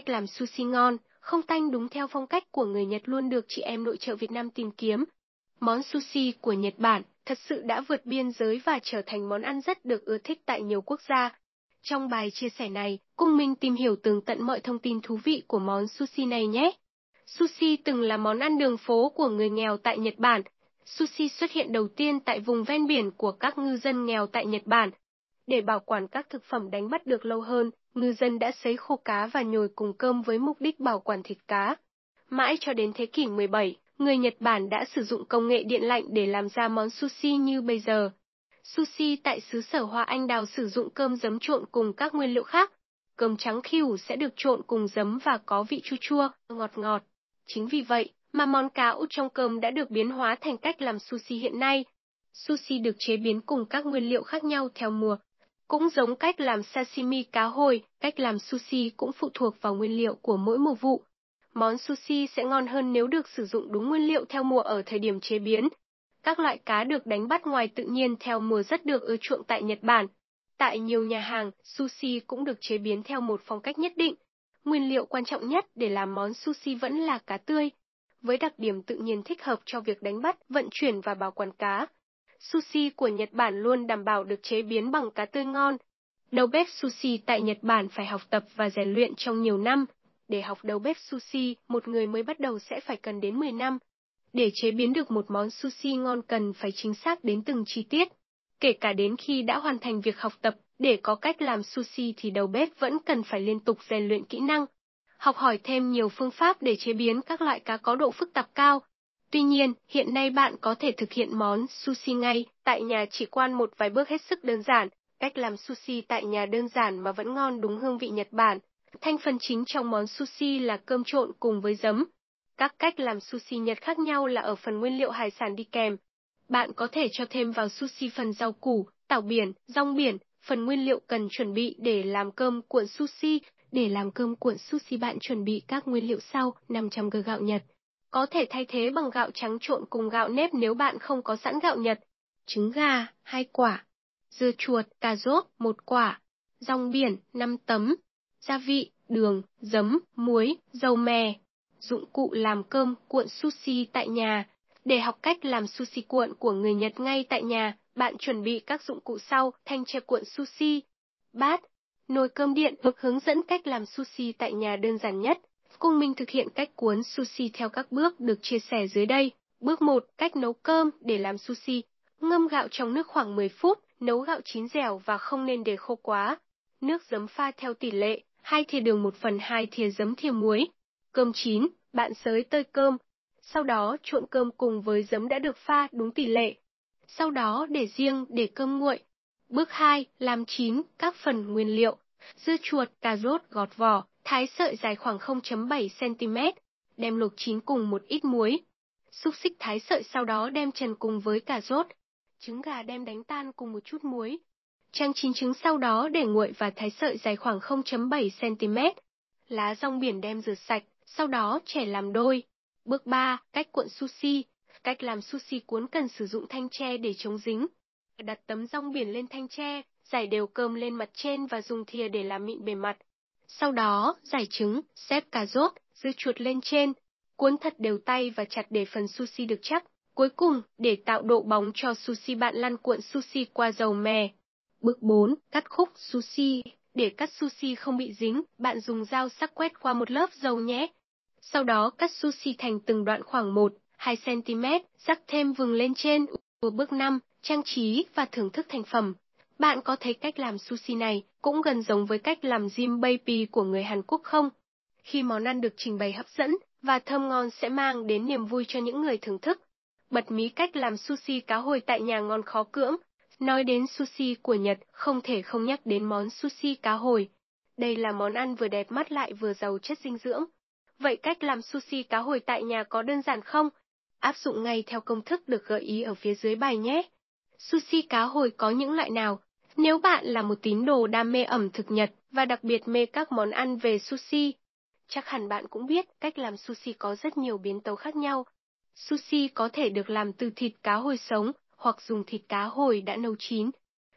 cách làm sushi ngon, không tanh đúng theo phong cách của người Nhật luôn được chị em nội trợ Việt Nam tìm kiếm. Món sushi của Nhật Bản thật sự đã vượt biên giới và trở thành món ăn rất được ưa thích tại nhiều quốc gia. Trong bài chia sẻ này, Cung Minh tìm hiểu tường tận mọi thông tin thú vị của món sushi này nhé. Sushi từng là món ăn đường phố của người nghèo tại Nhật Bản. Sushi xuất hiện đầu tiên tại vùng ven biển của các ngư dân nghèo tại Nhật Bản. Để bảo quản các thực phẩm đánh bắt được lâu hơn, ngư dân đã sấy khô cá và nhồi cùng cơm với mục đích bảo quản thịt cá. Mãi cho đến thế kỷ 17, người Nhật Bản đã sử dụng công nghệ điện lạnh để làm ra món sushi như bây giờ. Sushi tại xứ sở Hoa Anh Đào sử dụng cơm giấm trộn cùng các nguyên liệu khác. Cơm trắng khi ủ sẽ được trộn cùng giấm và có vị chua chua, ngọt ngọt. Chính vì vậy mà món cá út trong cơm đã được biến hóa thành cách làm sushi hiện nay. Sushi được chế biến cùng các nguyên liệu khác nhau theo mùa. Cũng giống cách làm sashimi cá hồi, cách làm sushi cũng phụ thuộc vào nguyên liệu của mỗi mùa vụ. Món sushi sẽ ngon hơn nếu được sử dụng đúng nguyên liệu theo mùa ở thời điểm chế biến. Các loại cá được đánh bắt ngoài tự nhiên theo mùa rất được ưa chuộng tại Nhật Bản. Tại nhiều nhà hàng, sushi cũng được chế biến theo một phong cách nhất định. Nguyên liệu quan trọng nhất để làm món sushi vẫn là cá tươi, với đặc điểm tự nhiên thích hợp cho việc đánh bắt, vận chuyển và bảo quản cá. Sushi của Nhật Bản luôn đảm bảo được chế biến bằng cá tươi ngon. Đầu bếp sushi tại Nhật Bản phải học tập và rèn luyện trong nhiều năm. Để học đầu bếp sushi, một người mới bắt đầu sẽ phải cần đến 10 năm. Để chế biến được một món sushi ngon cần phải chính xác đến từng chi tiết. Kể cả đến khi đã hoàn thành việc học tập, để có cách làm sushi thì đầu bếp vẫn cần phải liên tục rèn luyện kỹ năng, học hỏi thêm nhiều phương pháp để chế biến các loại cá có độ phức tạp cao. Tuy nhiên, hiện nay bạn có thể thực hiện món sushi ngay tại nhà chỉ quan một vài bước hết sức đơn giản. Cách làm sushi tại nhà đơn giản mà vẫn ngon đúng hương vị Nhật Bản. Thành phần chính trong món sushi là cơm trộn cùng với giấm. Các cách làm sushi Nhật khác nhau là ở phần nguyên liệu hải sản đi kèm. Bạn có thể cho thêm vào sushi phần rau củ, tảo biển, rong biển, phần nguyên liệu cần chuẩn bị để làm cơm cuộn sushi để làm cơm cuộn sushi bạn chuẩn bị các nguyên liệu sau 500 g gạo Nhật. Có thể thay thế bằng gạo trắng trộn cùng gạo nếp nếu bạn không có sẵn gạo Nhật. Trứng gà, 2 quả. Dưa chuột, cà rốt, 1 quả. Rong biển, 5 tấm. Gia vị, đường, giấm, muối, dầu mè. Dụng cụ làm cơm cuộn sushi tại nhà. Để học cách làm sushi cuộn của người Nhật ngay tại nhà, bạn chuẩn bị các dụng cụ sau, thanh tre cuộn sushi, bát, Nồi cơm điện hướng dẫn cách làm sushi tại nhà đơn giản nhất. Cùng mình thực hiện cách cuốn sushi theo các bước được chia sẻ dưới đây. Bước 1. Cách nấu cơm để làm sushi. Ngâm gạo trong nước khoảng 10 phút, nấu gạo chín dẻo và không nên để khô quá. Nước giấm pha theo tỷ lệ, 2 thìa đường 1 phần 2 thìa giấm thìa muối. Cơm chín, bạn sới tơi cơm. Sau đó trộn cơm cùng với giấm đã được pha đúng tỷ lệ. Sau đó để riêng để cơm nguội, Bước 2. Làm chín các phần nguyên liệu. Dưa chuột, cà rốt gọt vỏ, thái sợi dài khoảng 0.7 cm, đem luộc chín cùng một ít muối. Xúc xích thái sợi sau đó đem trần cùng với cà rốt. Trứng gà đem đánh tan cùng một chút muối. Trang chín trứng sau đó để nguội và thái sợi dài khoảng 0.7 cm. Lá rong biển đem rửa sạch, sau đó chẻ làm đôi. Bước 3. Cách cuộn sushi. Cách làm sushi cuốn cần sử dụng thanh tre để chống dính đặt tấm rong biển lên thanh tre, giải đều cơm lên mặt trên và dùng thìa để làm mịn bề mặt. Sau đó, giải trứng, xếp cà rốt, dưa chuột lên trên, cuốn thật đều tay và chặt để phần sushi được chắc. Cuối cùng, để tạo độ bóng cho sushi bạn lăn cuộn sushi qua dầu mè. Bước 4. Cắt khúc sushi. Để cắt sushi không bị dính, bạn dùng dao sắc quét qua một lớp dầu nhé. Sau đó cắt sushi thành từng đoạn khoảng 1, 2 cm, rắc thêm vừng lên trên. Bước 5 trang trí và thưởng thức thành phẩm. Bạn có thấy cách làm sushi này cũng gần giống với cách làm jimbaby của người Hàn Quốc không? Khi món ăn được trình bày hấp dẫn và thơm ngon sẽ mang đến niềm vui cho những người thưởng thức. Bật mí cách làm sushi cá hồi tại nhà ngon khó cưỡng. Nói đến sushi của Nhật, không thể không nhắc đến món sushi cá hồi. Đây là món ăn vừa đẹp mắt lại vừa giàu chất dinh dưỡng. Vậy cách làm sushi cá hồi tại nhà có đơn giản không? Áp dụng ngay theo công thức được gợi ý ở phía dưới bài nhé. Sushi cá hồi có những loại nào? Nếu bạn là một tín đồ đam mê ẩm thực Nhật và đặc biệt mê các món ăn về sushi, chắc hẳn bạn cũng biết cách làm sushi có rất nhiều biến tấu khác nhau. Sushi có thể được làm từ thịt cá hồi sống hoặc dùng thịt cá hồi đã nấu chín.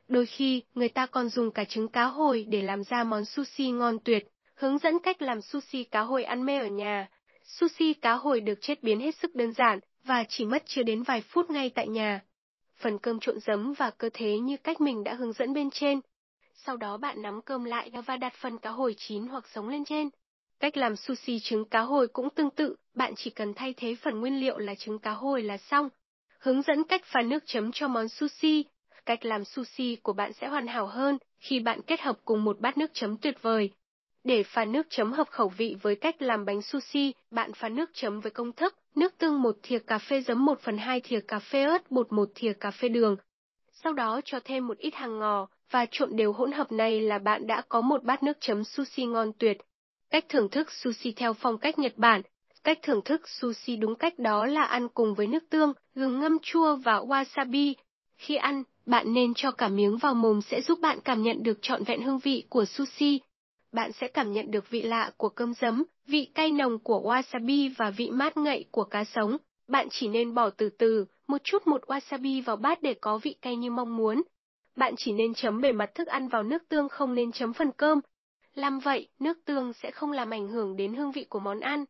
Đôi khi, người ta còn dùng cả trứng cá hồi để làm ra món sushi ngon tuyệt, Hướng dẫn cách làm sushi cá hồi ăn mê ở nhà. Sushi cá hồi được chế biến hết sức đơn giản và chỉ mất chưa đến vài phút ngay tại nhà. Phần cơm trộn giấm và cơ thế như cách mình đã hướng dẫn bên trên. Sau đó bạn nắm cơm lại và đặt phần cá hồi chín hoặc sống lên trên. Cách làm sushi trứng cá hồi cũng tương tự, bạn chỉ cần thay thế phần nguyên liệu là trứng cá hồi là xong. Hướng dẫn cách pha nước chấm cho món sushi. Cách làm sushi của bạn sẽ hoàn hảo hơn khi bạn kết hợp cùng một bát nước chấm tuyệt vời. Để pha nước chấm hợp khẩu vị với cách làm bánh sushi, bạn pha nước chấm với công thức nước tương một thìa cà phê giấm 1 phần 2 thìa cà phê ớt bột một thìa cà phê đường. Sau đó cho thêm một ít hàng ngò và trộn đều hỗn hợp này là bạn đã có một bát nước chấm sushi ngon tuyệt. Cách thưởng thức sushi theo phong cách Nhật Bản. Cách thưởng thức sushi đúng cách đó là ăn cùng với nước tương, gừng ngâm chua và wasabi. Khi ăn, bạn nên cho cả miếng vào mồm sẽ giúp bạn cảm nhận được trọn vẹn hương vị của sushi. Bạn sẽ cảm nhận được vị lạ của cơm giấm, vị cay nồng của wasabi và vị mát ngậy của cá sống. Bạn chỉ nên bỏ từ từ, một chút một wasabi vào bát để có vị cay như mong muốn. Bạn chỉ nên chấm bề mặt thức ăn vào nước tương không nên chấm phần cơm, làm vậy, nước tương sẽ không làm ảnh hưởng đến hương vị của món ăn.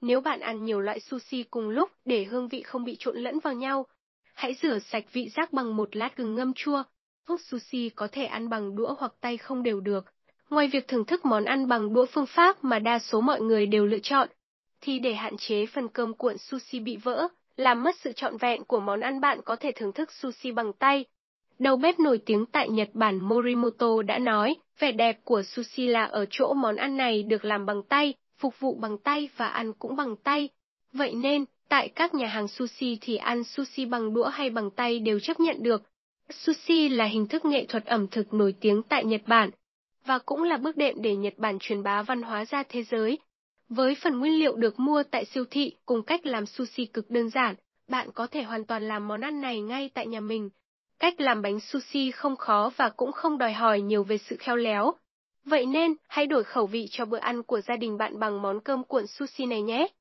Nếu bạn ăn nhiều loại sushi cùng lúc để hương vị không bị trộn lẫn vào nhau, hãy rửa sạch vị giác bằng một lát gừng ngâm chua. Hút sushi có thể ăn bằng đũa hoặc tay không đều được. Ngoài việc thưởng thức món ăn bằng đũa phương pháp mà đa số mọi người đều lựa chọn, thì để hạn chế phần cơm cuộn sushi bị vỡ, làm mất sự trọn vẹn của món ăn bạn có thể thưởng thức sushi bằng tay. Đầu bếp nổi tiếng tại Nhật Bản Morimoto đã nói, vẻ đẹp của sushi là ở chỗ món ăn này được làm bằng tay, phục vụ bằng tay và ăn cũng bằng tay. Vậy nên, tại các nhà hàng sushi thì ăn sushi bằng đũa hay bằng tay đều chấp nhận được. Sushi là hình thức nghệ thuật ẩm thực nổi tiếng tại Nhật Bản, và cũng là bước đệm để Nhật Bản truyền bá văn hóa ra thế giới. Với phần nguyên liệu được mua tại siêu thị cùng cách làm sushi cực đơn giản, bạn có thể hoàn toàn làm món ăn này ngay tại nhà mình. Cách làm bánh sushi không khó và cũng không đòi hỏi nhiều về sự khéo léo. Vậy nên, hãy đổi khẩu vị cho bữa ăn của gia đình bạn bằng món cơm cuộn sushi này nhé.